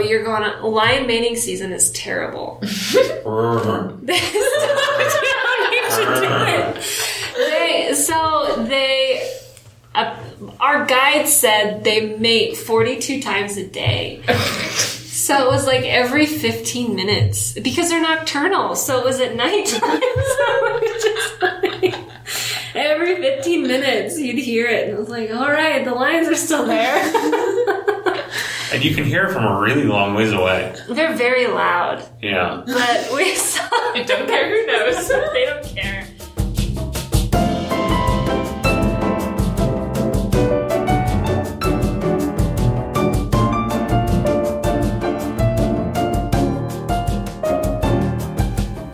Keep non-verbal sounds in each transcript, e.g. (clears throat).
Oh, you're going on. Lion mating season is terrible. (laughs) (laughs) they, so they, uh, our guide said they mate 42 times a day. So it was like every 15 minutes because they're nocturnal. So it was at night time. (laughs) so it was just like every 15 minutes you'd hear it. And it was like, all right, the lions are still there. And you can hear it from a really long ways away. they're very loud. Yeah. But we saw. (laughs) I don't care who knows. (laughs) they don't care.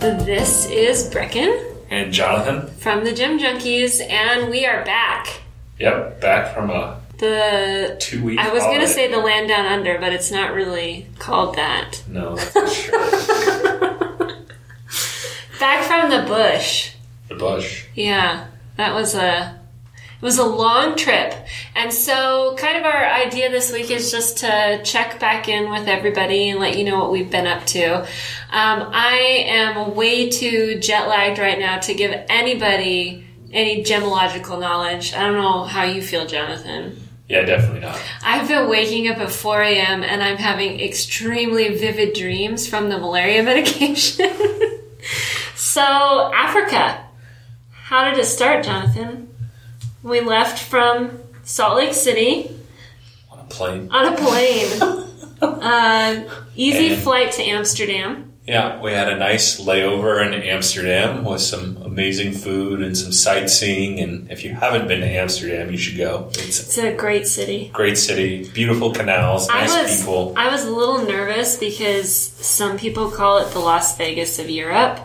This is Brecken And Jonathan, from the Gem Junkies, and we are back. yep, back from a The two week I was going to say the land down under, but it's not really called that. No, (laughs) that's sure. Back from the bush. the bush. Yeah, that was a it was a long trip, and so kind of our idea this week is just to check back in with everybody and let you know what we've been up to. Um, I am way too jet lagged right now to give anybody any gemological knowledge. I don't know how you feel, Jonathan. Yeah, definitely not. I've been waking up at 4 a.m. and I'm having extremely vivid dreams from the malaria (laughs) medication. so, Africa. How did it start, Jonathan? We left from Salt Lake City On a plane. on a plane. (laughs) uh, easy And- flight to Amsterdam. Yeah, we had a nice layover in Amsterdam with some amazing food and some sightseeing. And if you haven't been to Amsterdam, you should go. It's It's a great city. great city, beautiful canals, nice I was people. I was a little nervous because some people call it the Las Vegas of Europe,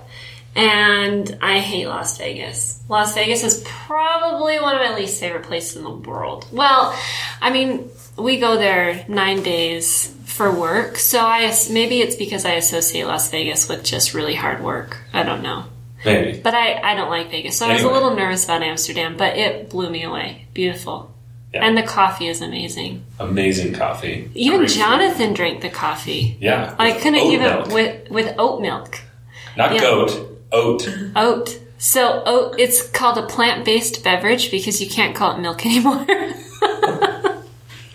and I hate Las Vegas. Las Vegas is probably one of my least favorite places in the world. Well, I mean, we go there nine days for work, so I maybe it's because I associate Las Vegas with just really hard work. I don't know. Maybe. But I, I don't like Vegas, so I was a little nervous about Amsterdam, but it blew me away. Beautiful. Yeah. And the coffee is amazing. Amazing coffee. Even Great food. Jonathan drank the coffee. Yeah. I couldn't even milk. with with oat milk. Not yeah. goat, oat. Oat. So oat it's called a plant based beverage because you can't call it milk (laughs) anymore. (laughs)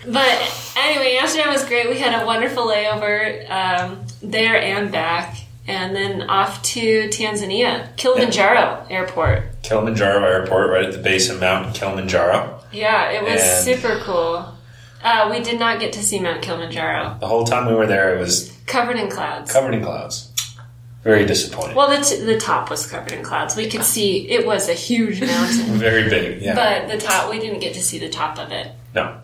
but anyway, Amsterdam was great. We had a wonderful layover um, there and back, and then off to Tanzania, Kilimanjaro Airport. Kilimanjaro Airport, right at the base of Mount Kilimanjaro. Yeah, it was And- super cool. Uh, we did not get to see Mount Kilimanjaro, The whole time we were there, it was covered in clouds. covered in clouds. Very disappointing. Well, the, t- the top was covered in clouds. We could see it was a huge mountain, (laughs) Very big, yeah. but the top we didn't get to see the top of it. no.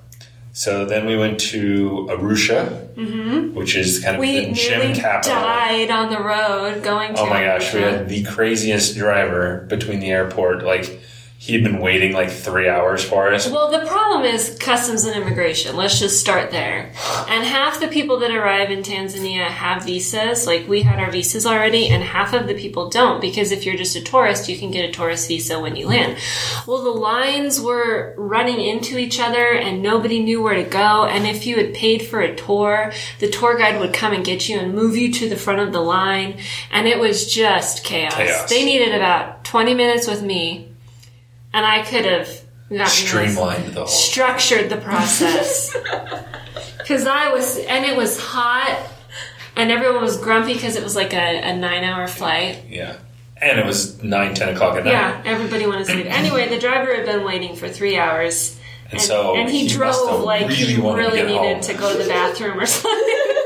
So then we went to Arusha, which is kind of Mm-hmm. We the gem capital. died on the road going to. Oh my gosh, we had the craziest driver between the airport. Like, he had been waiting like three hours for us. Well, the problem is customs and immigration. Let's just start there. And half the people that arrive in Tanzania have visas. Like we had our visas already, and half of the people don't because if you're just a tourist, you can get a tourist visa when you land. Well, the lines were running into each other, and nobody knew where to go. And if you had paid for a tour, the tour guide would come and get you and move you to the front of the line, and it was just chaos. Chaos. They needed about 20 minutes with me, and I could have gotten this Streamlined the whole. structured the process (laughs) because I was, and it was hot, and everyone was grumpy because it was like a, a nine-hour flight. Yeah. And it was 9, 10 o'clock at night. Yeah, everybody wanted to sleep. (clears throat) Anyway, the driver had been waiting for three hours, And so and he, he drove like he really to really needed home. to go to the bathroom or (laughs) something.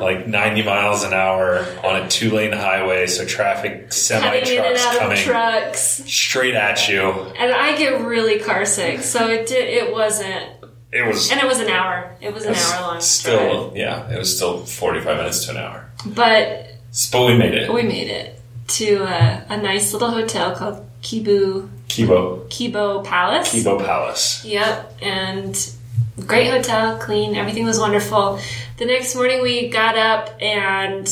Like 90 miles an hour on a two lane highway, so traffic, semi Cutting in and trucks coming trucks, straight at you. and I get really car sick. So it did. It wasn't, It was and it was an hour. It was an hour long. still, yeah, it was still 45 minutes to an hour. but But we made it. we made it to a, a nice little hotel called Kibu Kibo. Kibo Palace. Kibo Palace. Yep, and great hotel, clean, everything was wonderful. The next morning we got up and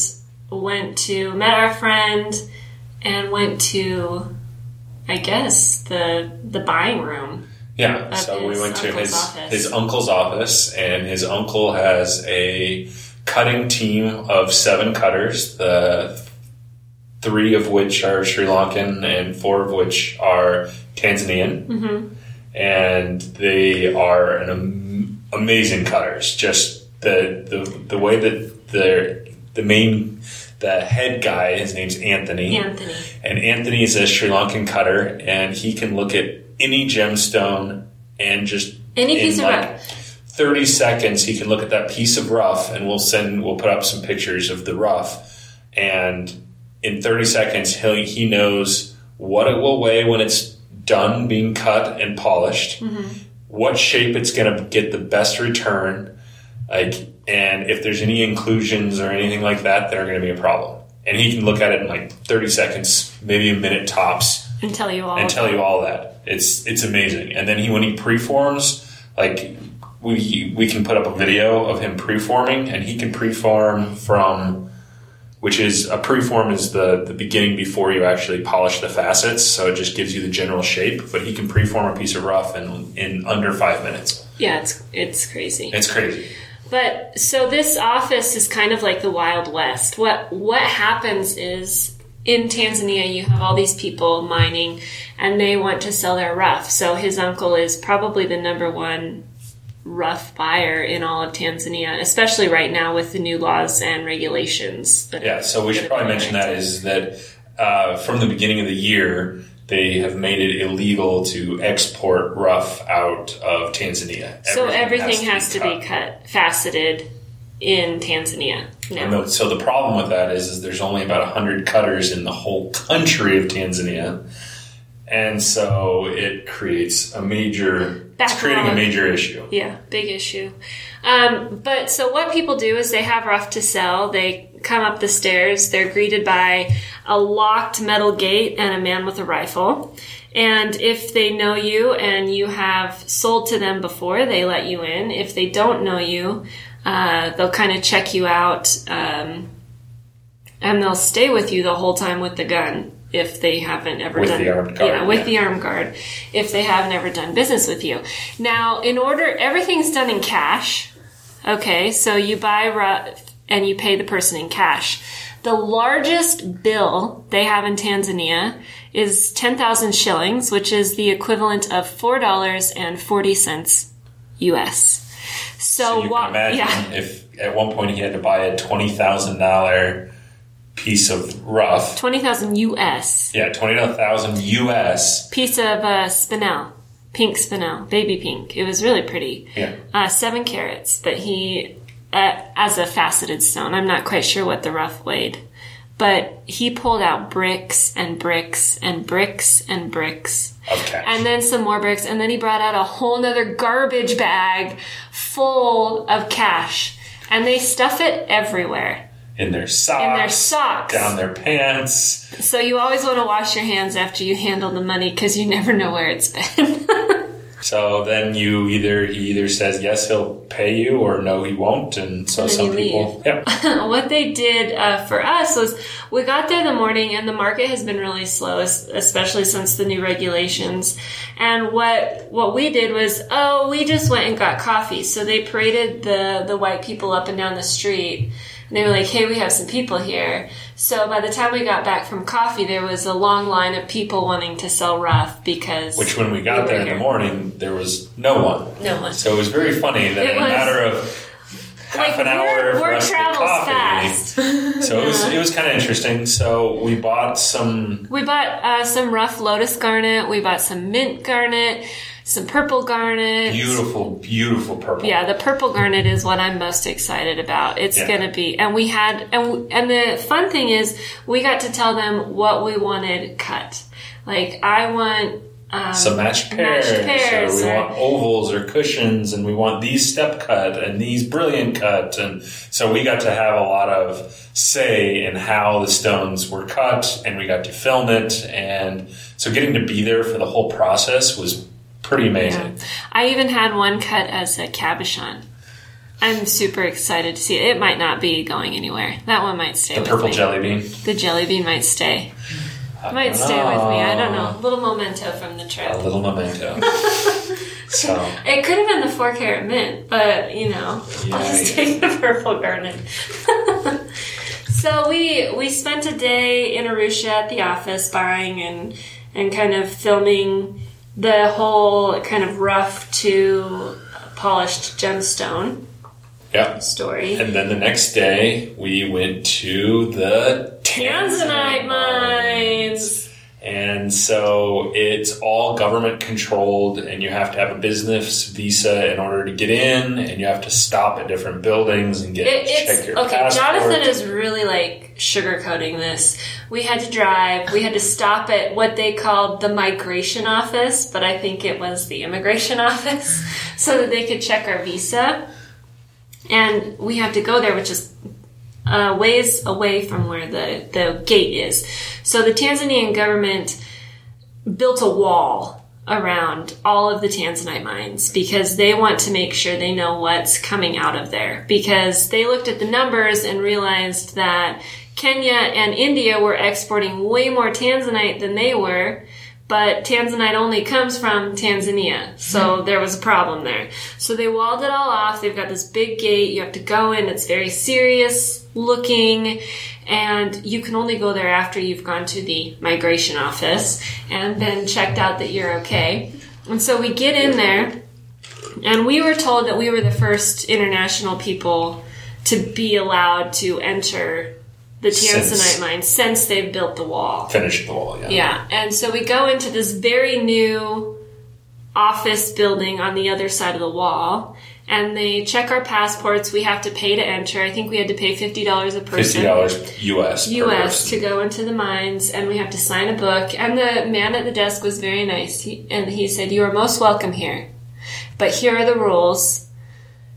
went to met our friend and went to I guess the the buying room. Yeah, so we went to his office. his uncle's office, and his uncle has a cutting team of seven cutters, the three of which are Sri Lankan and four of which are Tanzanian. Mm-hmm. And they are an am- amazing cutters. Just the, the the way that the the main the head guy, his name's Anthony. Anthony. And Anthony is a Sri Lankan cutter, and he can look at any gemstone and just Any piece of like rough. 30 seconds he can look at that piece of rough and we'll send we'll put up some pictures of the rough and in 30 seconds he he knows what it will weigh when it's done being cut and polished mm-hmm. What shape it's going to get the best return like and if there's any inclusions or anything like that that are going to be a problem and he can look at it in like 30 seconds maybe a minute tops And tell you all. and tell you all that. It's it's amazing. And then he when he preforms, like we we can put up a video of him preforming, and he can preform from which is a preform is the the beginning before you actually polish the facets, so it just gives you the general shape. But he can preform a piece of rough in in under five minutes. yeah, it's it's crazy. It's crazy. But so this office is kind of like the Wild West. What what happens is in Tanzania you have all these people mining and they want to sell their rough. So his uncle is probably the number one rough buyer in all of Tanzania, especially right now with the new laws and regulations. that- Yeah, so we should probably mention that is that uh, from the beginning of the year, they have made it illegal to export rough out of Tanzania. So everything to has to be cut faceted in Tanzania And the- so the problem with that is, is there's only about 100 cutters in the whole country of Tanzania. And so it creates a major, it's creating a major issue. Yeah, big issue. Um, but so what people do is they have rough to sell. They come up the stairs. They're greeted by a locked metal gate and a man with a rifle. And if they know you and you have sold to them before, they let you in. If they don't know you, uh, they'll kind of check you out, um, and they'll stay with you the whole time with the gun if they haven't ever With done the armed guard, Yeah, with yeah. the armed guard if they have never done business with you. Now, in order, everything's done in cash. Okay, so you buy and you pay the person in cash. The largest bill they have in Tanzania is 10,000 shillings, which is the equivalent of $4.40 US. So, So you can imagine yeah. if at one point he had to buy a $20,000 piece of rough. 20,000 US. Yeah, 20,000 US. Piece of uh, spinel. Pink spinel. Baby pink. It was really pretty. Yeah. Uh, seven carats, that he, uh, as a faceted stone, I'm not quite sure what the rough weighed. But he pulled out bricks and bricks and bricks and bricks. Cash. And then some more bricks. And then he brought out a whole nother garbage bag full of cash. And they stuff it everywhere. In their socks. In their socks. Down their pants. So you always want to wash your hands after you handle the money because you never know where it's been. (laughs) So then you either he either says yes he'll pay you or no he won't, and so And some people yeah (laughs) what they did uh, for us was we got there in the morning and the market has been really slow especially since the new regulations and what what we did was oh we just went and got coffee so they paraded the the white people up and down the street and they were like hey we have some people here so by the time we got back from coffee there was a long line of people wanting to sell rough because which when we got were there in here. the morning there was no one. no one So it was very funny that It in a matter of half an hour word, for word us to get travels coffee. fast (laughs) So it was it was kind of interesting. So we bought some We bought uh, some rough lotus garnet. We bought some mint garnet, some purple garnet. beautiful, beautiful purple. Yeah, the purple garnet is what I'm most excited about. It's Yeah. gonna be, and we had, and and the fun thing is, we got to tell them what we wanted cut. Like I want um, Some matched pairs, Matched pairs, or we or- want ovals or cushions, and we want these step cut and these brilliant cut, and so we got to have a lot of say in how the stones were cut, and we got to film it, and so getting to be there for the whole process was pretty amazing. I even had one cut as a cabochon. I'm super excited to see it. It might not be going anywhere. That one might stay The purple me. jelly bean The jelly bean might stay. Might don't stay with me. I don't know. know. A little memento from the trip. a little memento. (laughs) So It could have been the four carat mint, but you know, Yeah, I'll just yeah. take the purple garnet. (laughs) so we we spent a day in Arusha at the office buying and and kind of filming the whole kind of rough to polished gemstone yeah. story. And then the next day, we went to the Tanzanite mines. And so it's all government controlled, and you have to have a business visa in order to get in, and you have to stop at different buildings and get It, check your okay. passport. Jonathan is really like sugarcoating this. We had to drive. We had to stop at what they called the migration office, but I think it was the immigration (laughs) office, so that they could check our visa. And we have to go there, which is uh, ways away from where the the gate is. So the Tanzanian government built a wall around all of the Tanzanite mines because they want to make sure they know what's coming out of there. Because they looked at the numbers and realized that Kenya and India were exporting way more Tanzanite than they were. But Tanzanite only comes from Tanzania. So hmm. there was a problem there. So they walled it all off. They've got this big gate. You have to go in. It's very serious looking and you can only go there after you've gone to the migration office and been checked out that you're okay. And so we get in there, and we were told that we were the first international people to be allowed to enter the Tanzanite mine since they've built the wall. Finished the wall, yeah. Yeah, and so we go into this very new office building on the other side of the wall, and they check our passports. We have to pay to enter. I think we had to pay fifty dollars a person. Fifty dollars US. U.S. to go into the mines, and we have to sign a book. And the man at the desk was very nice, he, and he said, "You are most welcome here, but here are the rules: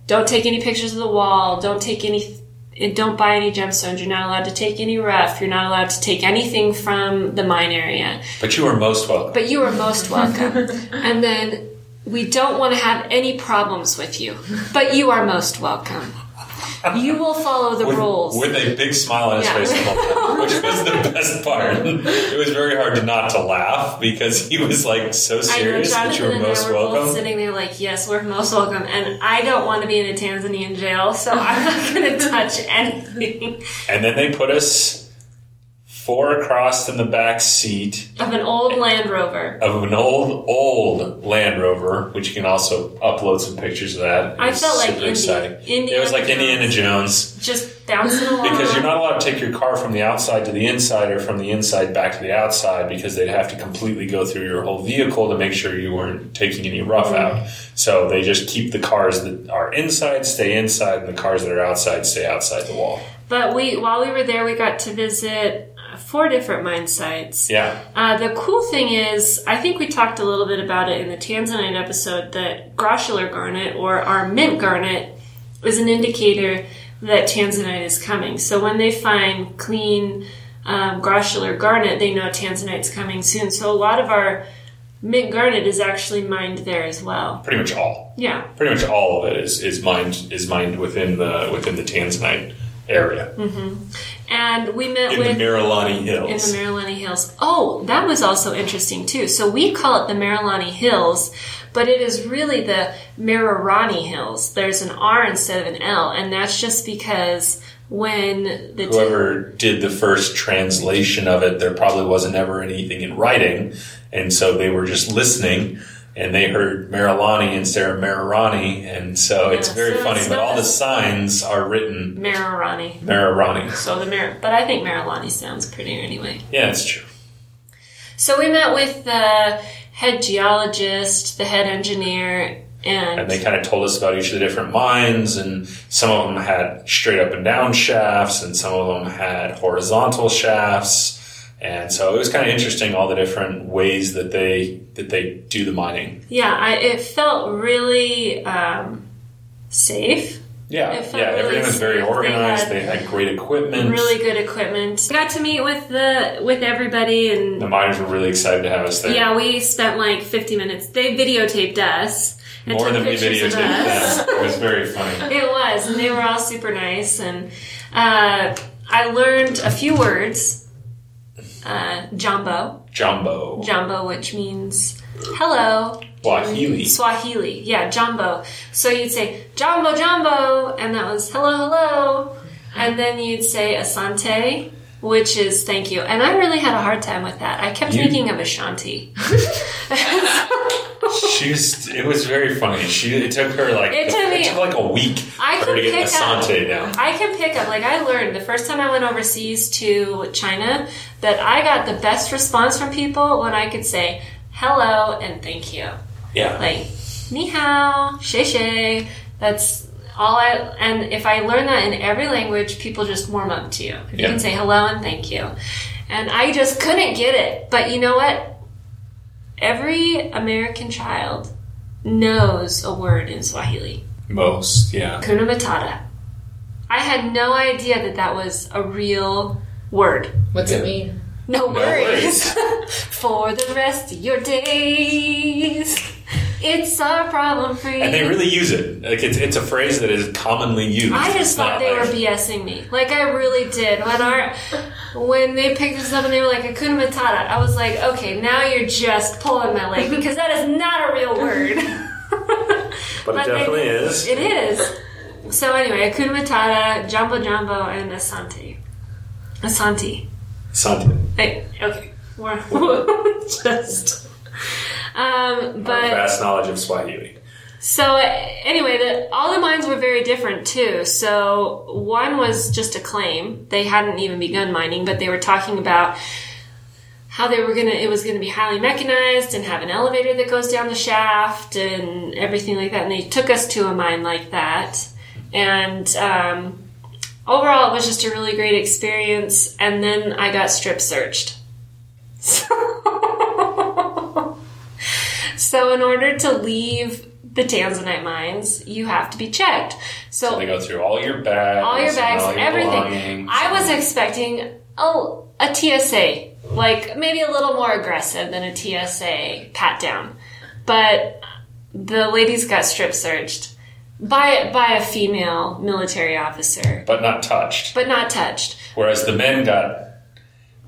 don't take any pictures of the wall. Don't take any. And Don't buy any gemstones. You're not allowed to take any rough. You're not allowed to take anything from the mine area. But you are most welcome. But you are most welcome. (laughs) and then we don't want to have any problems with you, but you are most welcome. You will follow the with, rules. with a big smile on his Yeah. face, the whole time, which was the best part. It was very hard to not to laugh because he was like so serious that you were most were welcome. sitting there like, yes, we're most welcome. And I don't want to be in a Tanzanian jail, so I'm not going (laughs) to touch anything And then they put us four across in the back seat of an old Land Rover. of an old, old Land Rover, which you can also upload some pictures of that. It I felt like Indi- exciting. Indiana it was like Jones. Indiana Jones. Just bouncing along. Because you're not allowed to take your car from the outside to the inside or from the inside back to the outside because they'd have to completely go through your whole vehicle to make sure you weren't taking any rough mm. out. So they just keep the cars that are inside stay inside and the cars that are outside stay outside the wall. But we, while we were there, we got to visit four different mine sites. Yeah. Uh, the cool thing is, I think we talked a little bit about it in the Tanzanite episode that grossular garnet or our mint garnet is an indicator that Tanzanite is coming. So when they find clean um, grossular garnet, they know Tanzanite's coming soon. So a lot of our mint garnet is actually mined there as well. Pretty much all. Yeah. Pretty much all of it is, is mined is mined within the within the Tanzanite area. And we met In with the Marilani Hills. in the Marilani Hills. Oh, that was also interesting too. So we call it the Marilani Hills, but it is really the Marirani Hills. There's an R instead of an L, and that's just because when the Whoever did the first translation of it, there probably wasn't ever anything in writing, and so they were just listening, and they heard Marilani instead of Marirani, and so it's very so funny. it's But all the signs are written Marirani. Marirani. So the Mar, but I think Marilani sounds prettier anyway. Yeah, it's true. So we met with the head geologist, the head engineer, and, And they kind of told us about each of the different mines, and some of them had straight up and down shafts, and some of them had horizontal shafts. And so it was kind of interesting all the different ways that they that they do the mining. yeah, I, it felt really um, safe. Yeah, yeah, everything was very safe. They organized. had They had, great equipment. really good equipment. Got to meet with the with everybody and the miners were really excited to have us there. yeah, we spent like 50 minutes. They videotaped us and more than we videotaped us. them. It was very funny. (laughs) It was, and they were all super nice. And uh, I learned a few words. Uh, jumbo, Jumbo. jumbo, which means hello Swahili. Swahili, yeah, jumbo. So you'd say jumbo, jumbo, and that was hello, hello. And then you'd say asante, which is thank you. And I really had a hard time with that. I kept You- thinking of Ashanti. (laughs) She was. It was very funny. She. It took her like. It took me- like a week I for her can to get pick up. Asante down. I can pick up. Like I learned the first time I went overseas to China that I got the best response from people when I could say hello and thank you. Yeah. Like ni hao, shay shay. That's all I. And if I learn that in every language, people just warm up to you. If you Yeah. can say hello and thank you, and I just couldn't get it. But you know what? Every American child knows a word in Swahili. Most. Yeah. Kuna Matata. I had no idea that that was a real word. What's it mean? No, worries. worries. (laughs) For the rest of your days, it's a problem for you. And they really use it. Like it's, it's a phrase that is commonly used. I It's just thought they like- were BSing me. Like I really did. When our when they picked this up and they were like Hakuna Matata, I was like, okay, now you're just pulling my leg because that is not a real word. But it they- definitely is. It is. So anyway, Hakuna Matata, Jumbo Jumbo, and Asante. Asante. Something. Hey, okay. We're (laughs) just. Um, but Vast knowledge of Swahili. so anyway, the, all the mines were very different too. So one was just a claim; they hadn't even begun mining, but they were talking about how they were gonna. It was gonna be highly mechanized and have an elevator that goes down the shaft and everything like that. And they took us to a mine like that, and um, overall, it was just a really great experience. And then I got strip searched. (laughs) So, so in order to leave the Tanzanite mines, you have to be checked. So, They go through all your bags, all your bags, and all your everything. belongings. I was expecting oh a TSA, like maybe a little more aggressive than a TSA pat down, but the ladies got strip searched by by a female military officer, but not touched. but not touched. Whereas the men got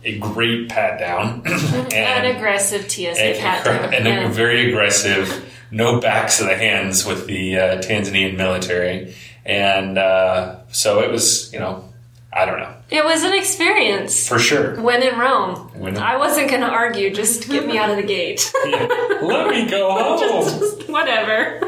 a great pat down (laughs) An and, aggressive TSA and, pat down. (laughs) and a yeah. very aggressive, no backs of the hands with the uh, Tanzanian military. And uh, so it was, you know, I don't know. It was an experience. For sure. When in Rome, When in- I wasn't going to argue. Just get me out of the gate. (laughs) Let me go home. whatever.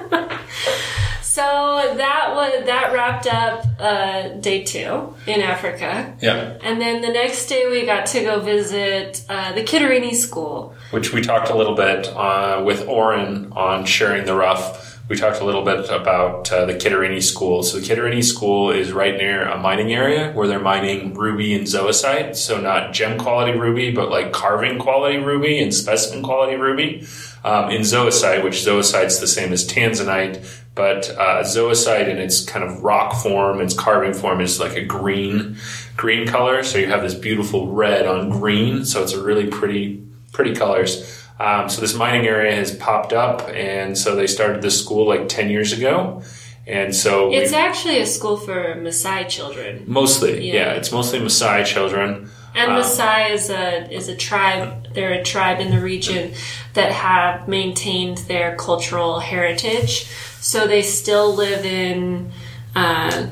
So that was that wrapped up uh, day two in Africa, yeah. and then the next day we got to go visit uh, the Kitterini School. Which we talked a little bit uh, with Oren on sharing the rough. We talked a little bit about uh, the Kitterini School. So the Kitterini School is right near a mining area where they're mining ruby and zoisite. So not gem quality ruby, but like carving quality ruby and specimen quality ruby. Um, in zoisite, which zoisite's the same as tanzanite, but uh, zoisite in its kind of rock form, its carving form is like a green, green color. So you have this beautiful red on green. So it's a really pretty, pretty colors. Um, so this mining area has popped up, and so they started this school like ten years ago, and so It's actually a school for Maasai children, mostly, Yeah. yeah. it's mostly Maasai children. And Um, Maasai is a is a tribe. They're a tribe in the region that have maintained their cultural heritage. So they still live in uh,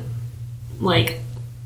like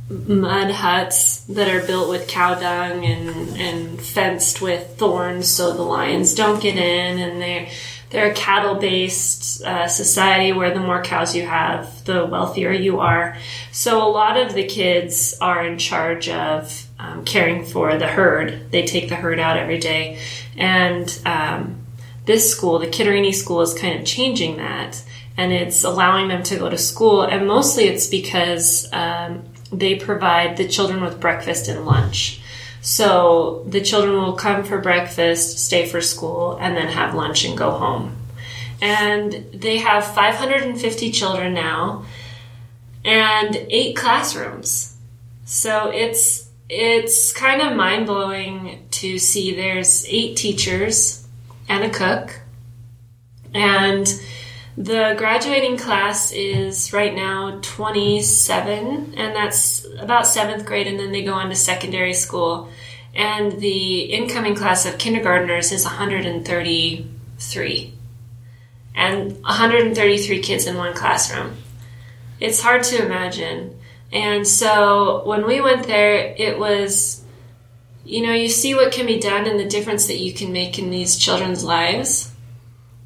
mud huts that are built with cow dung and, and fenced with thorns so the lions don't get in and they're they're a cattle based uh, society where the more cows you have the wealthier you are. So a lot of the kids are in charge of um, caring for the herd. They take the herd out every day. And um, this school the kitterini school is kind of changing that. And it's allowing them to go to school. And mostly it's because um, they provide the children with breakfast and lunch. So the children will come for breakfast, stay for school, and then have lunch and go home. And they have 550 children now and eight classrooms. So it's it's kind of mind blowing to see there's eight teachers and a cook. And the graduating class is right now 27, and that's about seventh grade, and then they go on to secondary school. And the incoming class of kindergartners is 133. and 133 kids in one classroom. It's hard to imagine. And so when we went there, it was, you know, you see what can be done and the difference that you can make in these children's lives.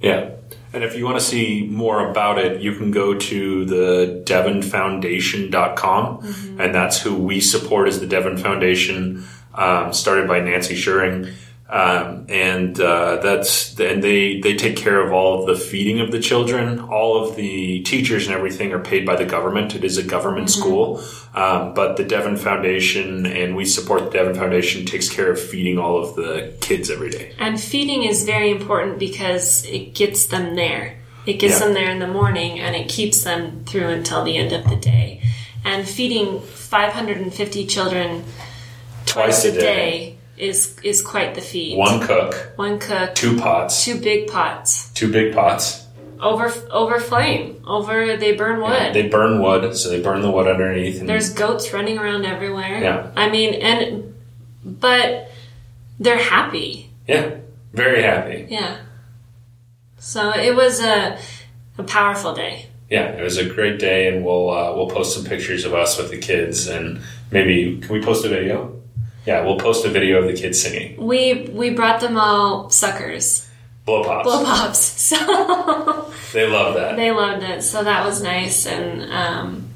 Yeah. And if you want to see more about it, you can go to the devonfoundation.com. Mm-hmm. And that's who we support is the Devon Foundation, um, started by Nancy Schuring. Um, and uh, that's and they they take care of all of the feeding of the children. All of the teachers and everything are paid by the government. It is a government mm-hmm. school, um, but the Devon Foundation and we support the Devon Foundation takes care of feeding all of the kids every day. And feeding is very important because it gets them there. It gets yeah. them there in the morning and it keeps them through until the end of the day. And feeding 550 children twice, twice a day, day is is quite the feat. One cook, one cook, two pots, two big pots, two big pots. Over over flame, over they burn wood. Yeah, they burn wood, so they burn the wood underneath. And There's goats running around everywhere. Yeah, I mean, and but they're happy. Yeah, very happy. Yeah. So it was a a powerful day. Yeah, it was a great day, and we'll uh, we'll post some pictures of us with the kids, and maybe can we post a video? Yeah, we'll post a video of the kids singing. We we brought them all suckers. Blow pops. Blow pops. (laughs) So they loved that. They loved it. So that was nice, and um,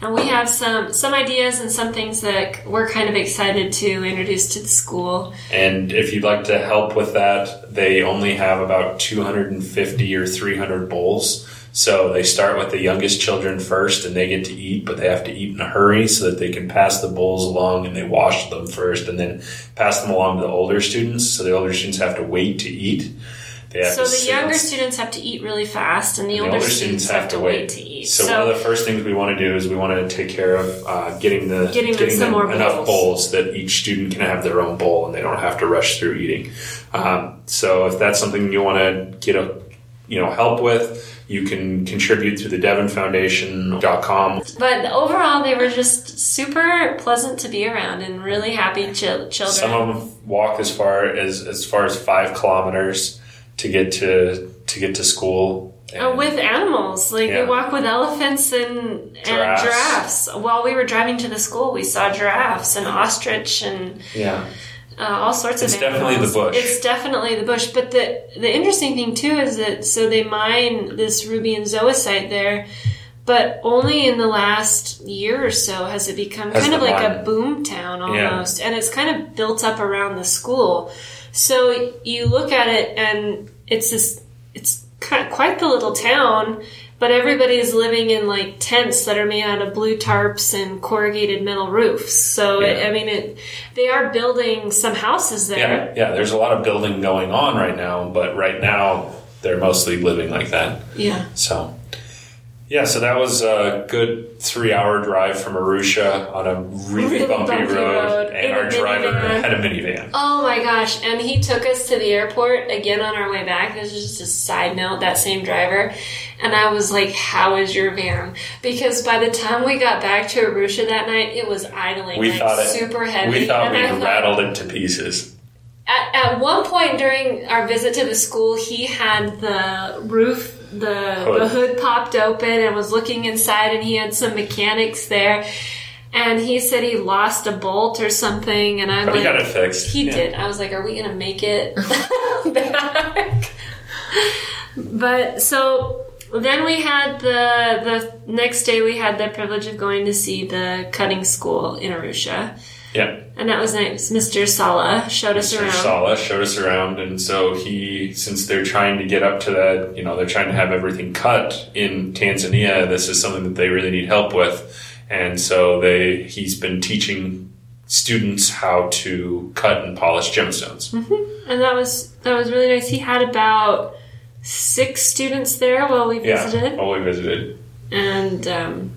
and we have some some ideas and some things that we're kind of excited to introduce to the school. And if you'd like to help with that, they only have about 250 or 300 bowls. So they start with the youngest children first and they get to eat, but they have to eat in a hurry so that they can pass the bowls along and they wash them first and then pass them along to the older students. So the older students have to wait to eat. so the younger students have to eat really fast and the, older, older, students, students have, have, to wait. wait to eat. So, so, one of the first things we want to do is we want to take care of uh, getting the getting, getting them, them enough bowls. bowls that each student can have their own bowl and they don't have to rush through eating. Um, so if that's something you want to get a you know help with you can contribute through the devonfoundation.com. But overall, they were just super pleasant to be around and really happy ch- children. Some of them walked as far as as far as five kilometers to get to to get to school. Oh, with animals, like yeah. we walk with elephants and, giraffes. and giraffes. While we were driving to the school, we saw giraffes and ostrich and yeah uh, all sorts it's of. It's definitely the bush. It's definitely the bush. But the the interesting thing too is that so they mine this ruby and zoisite there, but only in the last year or so has it become has kind of like mine. a boom town almost, yeah. and it's kind of built up around the school. So you look at it, and it's this. It's quite the little town but everybody's living in like tents that are made out of blue tarps and corrugated metal roofs. So yeah. it, I mean, it, they are building some houses there. Yeah, yeah. There's a lot of building going on right now, but right now they're mostly living like that. Yeah. So yeah, so that was a good three hour drive from Arusha on a really, really bumpy, bumpy, road, road and our driver minivan. had a minivan. Oh my gosh, and he took us to the airport again on our way back. This is just a side note, that same driver. And I was like, How is your van? Because by the time we got back to Arusha that night, it was idling. We like, thought it, super heavy. We thought we rattled it to pieces. At, at one point during our visit to the school, he had the roof the hood. the hood popped open and was looking inside, and he had some mechanics there. And he said he lost a bolt or something, and I'm like, got it fixed. He yeah. did. I was like, "Are we gonna make it (laughs) back?" but so then we had the the next day we had the privilege of going to see the cutting school in Arusha. Yeah. And that was nice. Mr. Sala showed us around. Mr. around. Sala showed us around, and so he, since they're trying to get up to that, you know, they're trying to have everything cut in Tanzania. This is something that they really need help with, and so they, he's been teaching students how to cut and polish gemstones. Mm-hmm. And that was that was really nice. He had about six students there while we visited. Yeah, while we visited, and. Um,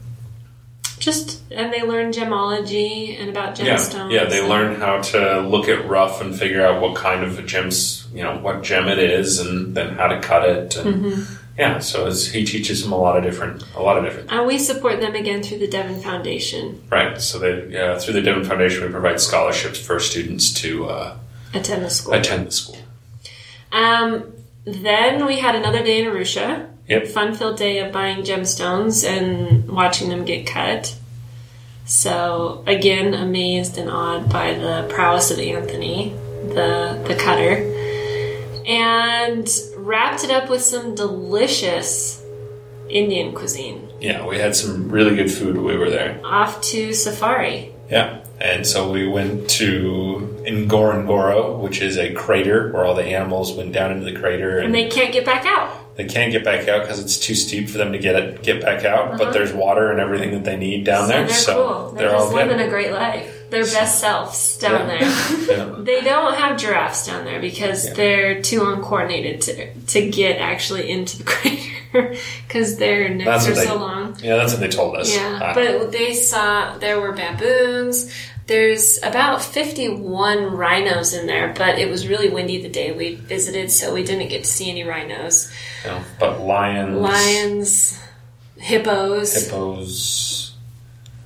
just and they learn gemology and about gemstones. Yeah, yeah they learn how to look at rough and figure out what kind of a gems, you know, what gem it is, and then how to cut it. And mm-hmm. yeah, so he teaches them a lot of different, a lot of different. And we support them again through the Devon Foundation. Right. So they, yeah, through the Devon Foundation, we provide scholarships for students to uh, attend the school. Attend the school. Um, then we had another day in Arusha. Yep. Fun filled day of buying gemstones and watching them get cut. So again, amazed and awed by the prowess of Anthony, the the cutter, and wrapped it up with some delicious Indian cuisine. Yeah, we had some really good food when we were there. Off to safari. Yeah. And so we went to Ngorongoro, which is a crater where all the animals went down into the crater, and, And they can't get back out. They can't get back out because it's too steep for them to get it get back out. But there's water and everything that they need down there, Uh-huh. they're so cool. They're, they're all living good. a great life. Their best selves down Yeah. there. (laughs) Yeah. They don't have giraffes down there because Yeah. they're too uncoordinated to to get actually into the (laughs) crater because their necks That's are they- so long. Yeah, that's what they told us. Yeah, Uh, but they saw there were baboons. There's about 51 rhinos in there, but it was really windy the day we visited, so we didn't get to see any rhinos. but lions, Lions, hippos, hippos,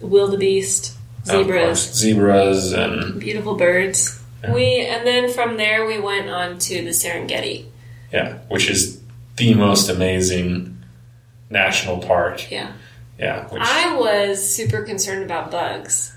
wildebeest, of course, zebras, zebras, and beautiful birds. We and then from there we went on to the Serengeti. yeah, which is the most amazing national park. Yeah. Yeah, which I was super concerned about bugs.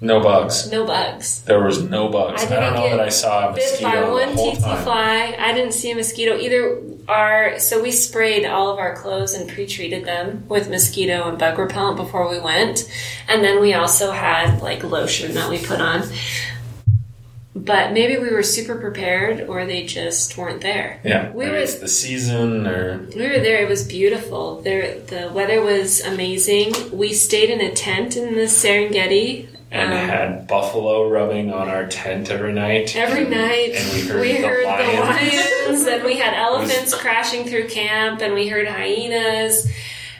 No bugs. No bugs. There was no bugs. I I, don't know that I saw a Bit mosquito by the one whole tsetse time. fly. I didn't see a mosquito either. Our so we sprayed all of our clothes and pre-treated them with mosquito and bug repellent before we went, and then we also had like lotion that we put on. But maybe we were super prepared, or they just weren't there. Yeah, We were- it's the season, or We were there. It was beautiful. There, the weather was amazing. We stayed in a tent in the Serengeti. And um, had buffalo rubbing on our tent every night. Every night, And we heard the the lions. lions, and we had elephants crashing through camp, and we heard hyenas,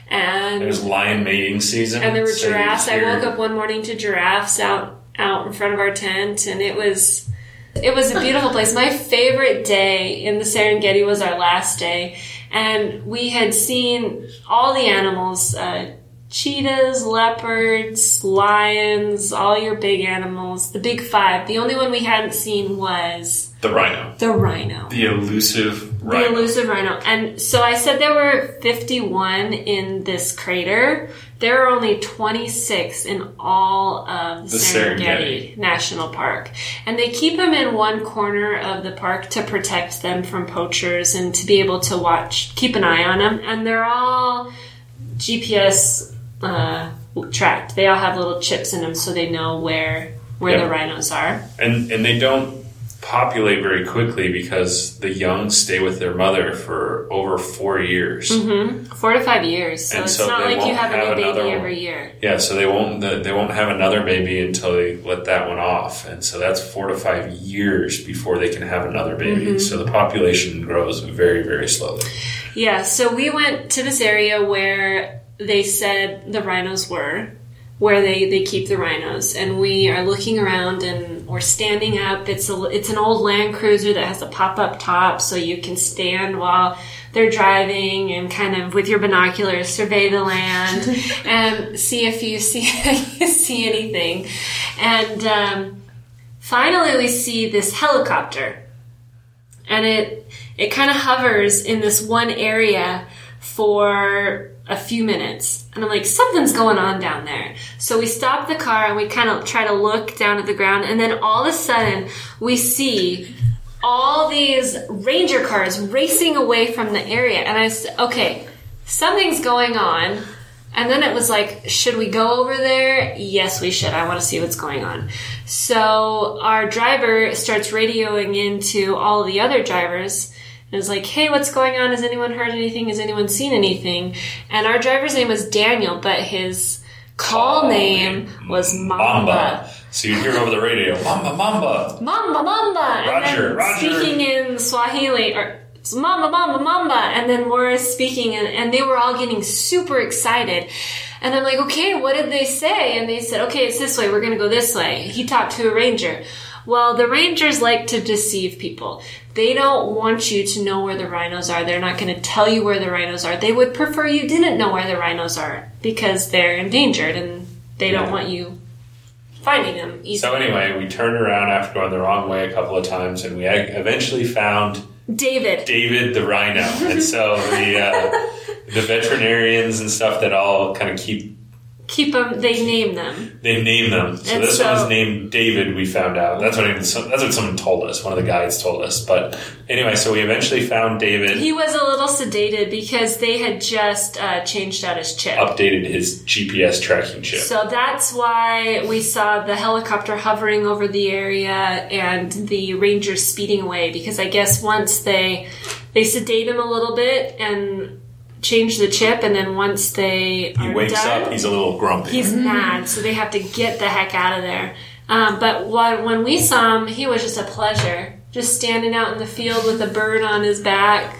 and It was lion mating season, and there were so giraffes. I woke up one morning to giraffes out out in front of our tent, and it was it was a beautiful place. My favorite day in the Serengeti was our last day, and we had seen all the animals. Uh, Cheetahs, leopards, lions, all your big animals, the big five. The only one we hadn't seen was the rhino, the rhino. the elusive rhino. The elusive rhino. And so I said there were 51 in this crater. There are only 26 in all of The Serengeti, Serengeti. National Park. And they keep them in one corner of the park to protect them from poachers and to be able to watch, keep an eye on them. And they're all GPS uh, tracked. They all have little chips in them so they know where where Yeah. the rhinos are. and and they don't populate very quickly because the young stay with their mother for over four years. Four to five years. So And it's so not like you won't have a new baby one. every year. Yeah, so they won't they won't have another baby until they let that one off, and so that's four to five years before they can have another baby. Mm-hmm. So the population grows very very slowly. Yeah, so we went to this area where they said the rhinos were, where they, they keep the rhinos, and we are looking around and we're standing up. It's a it's an old Land Cruiser that has a pop up top, so you can stand while they're driving and kind of with your binoculars survey the land (laughs) and see if you see (laughs) see anything. And um, finally, we see this helicopter and it it kind of hovers in this one area for a few minutes and i'm like something's going on down there so we stop the car and we kind of try to look down at the ground and then all of a sudden we see all these ranger cars racing away from the area and i said okay something's going on and then it was like, should we go over there? Yes, we should. I want to see what's going on. So our driver starts radioing into all the other drivers and is like, hey, what's going on? Has anyone heard anything? Has anyone seen anything? And our driver's name was Daniel, but his call Call name was Mamba. Mamba. So you hear over the radio, Mamba, Mamba. Mamba, Mamba. Roger, Roger. speaking in Swahili, or Mamba, Mamba, Mamba. And then Morris speaking, and, and they were all getting super excited. And I'm like, okay, what did they say? And they said, okay, it's this way. We're going to go this way. He talked to a ranger. Well, the rangers like to deceive people. They don't want you to know where the rhinos are. They're not going to tell you where the rhinos are. They would prefer you didn't know where the rhinos are because they're endangered and they don't want you finding them easily. So anyway, we turned around after going the wrong way a couple of times, and we eventually found David. David the Rhino, and so the uh, (laughs) the veterinarians and stuff that all kind of keep Keep them. They name them. they name them. So And this so- one's named David. We found out that's what even, that's what someone told us. One of the guides told us. But anyway, so we eventually found David. He was a little sedated because they had just uh, changed out his chip. updated his GPS tracking chip. So that's why we saw the helicopter hovering over the area and the rangers speeding away because I guess once they they sedate him a little bit and change the chip and then once they he are wakes done, up, he's a little grumpy. he's mad so they have to get the heck out of there. Um, but when, when we saw him, he was just a pleasure, just standing out in the field with a bird on his back,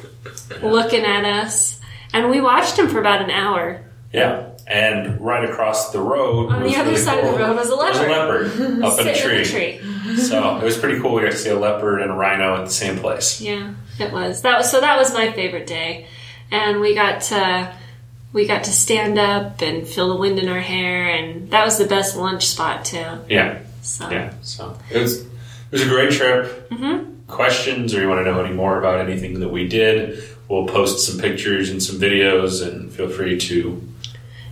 looking at us. And we watched him for about an hour. yeah. And right across the road, On the other really side of the road was a There was a leopard (laughs) up in a Sitting in tree. tree. So it was pretty cool. We got to see a leopard and a rhino at the same place. Yeah, it was. That was so. That was my favorite day, and we got to we got to stand up and feel the wind in our hair, and that was the best lunch spot too. Yeah, So yeah. So it was it was a great trip. Mm-hmm. Questions, or you want to know any more about anything that we did? We'll post some pictures and some videos, and feel free to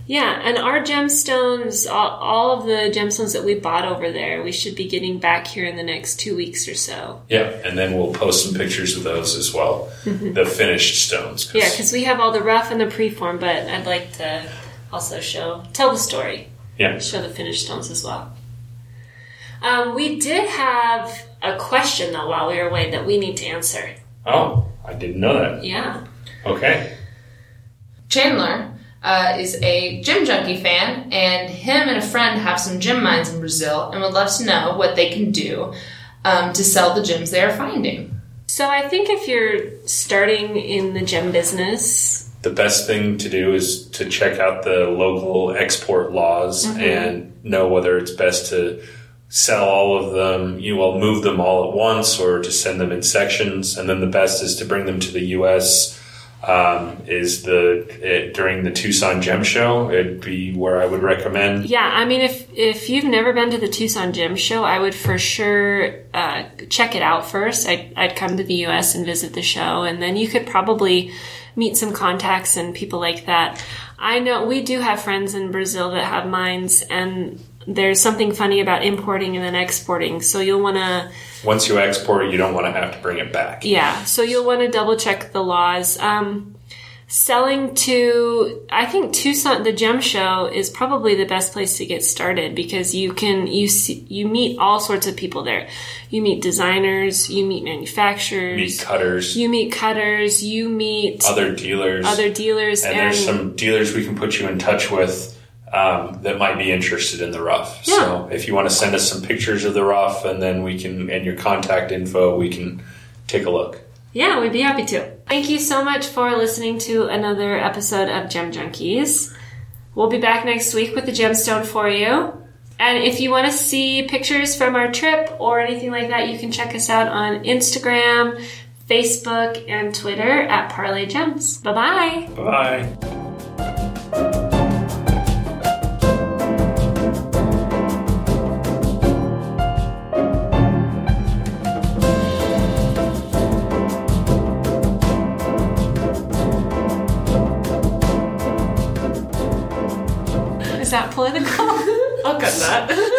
yeah, and our gemstones, all, all of the gemstones that we bought over there, we should be getting back here in the next two weeks or so. yeah. And then we'll post some pictures of those as well, the finished stones. 'cause- Mm-hmm. Yeah, because we have all the rough and the preform, but I'd like to also show tell the story. yeah. show the finished stones as well. Um, we did have a question though while we were away that we need to answer. Oh, I didn't know that. Yeah. Okay. Chandler uh, is a Gem Junkie fan, and him and a friend have some gym mines in Brazil and would love to know what they can do um, to sell the gems they are finding. So I think if you're starting in the gem business, the best thing to do is to check out the local export laws Mm-hmm. and know whether it's best to sell all of them, you will move them all at once or to send them in sections. And then the best is to bring them to the U.S. Um, is the it, during the Tucson Gem Show? It'd be where I would recommend. yeah, I mean if if you've never been to the Tucson Gem Show, I would for sure uh, check it out first. I'd, I'd come to the U.S. and visit the show, and then you could probably meet some contacts and people like that. I know we do have friends in Brazil that have mines, and there's something funny about importing and then exporting. So you'll want to Once you export you don't want to have to bring it back. Yeah, so you'll want to double check the laws. Um, selling to, I think Tucson, the gem show is probably the best place to get started because you can you see, you meet all sorts of people there. You meet designers, you meet manufacturers, Meet cutters, you meet cutters, you meet other dealers, other dealers, and and, there's some dealers we can put you in touch with um, that might be interested in the rough. Yeah. So if you want to send us some pictures of the rough, and then we can and your contact info, we can take a look. Yeah, we'd be happy to. Thank you so much for listening to another episode of Gem Junkies. We'll be back next week with the gemstone for you. And if you want to see pictures from our trip or anything like that, you can check us out on Instagram, Facebook, and Twitter at Parlay Gems. Bye bye. Bye. That. (laughs)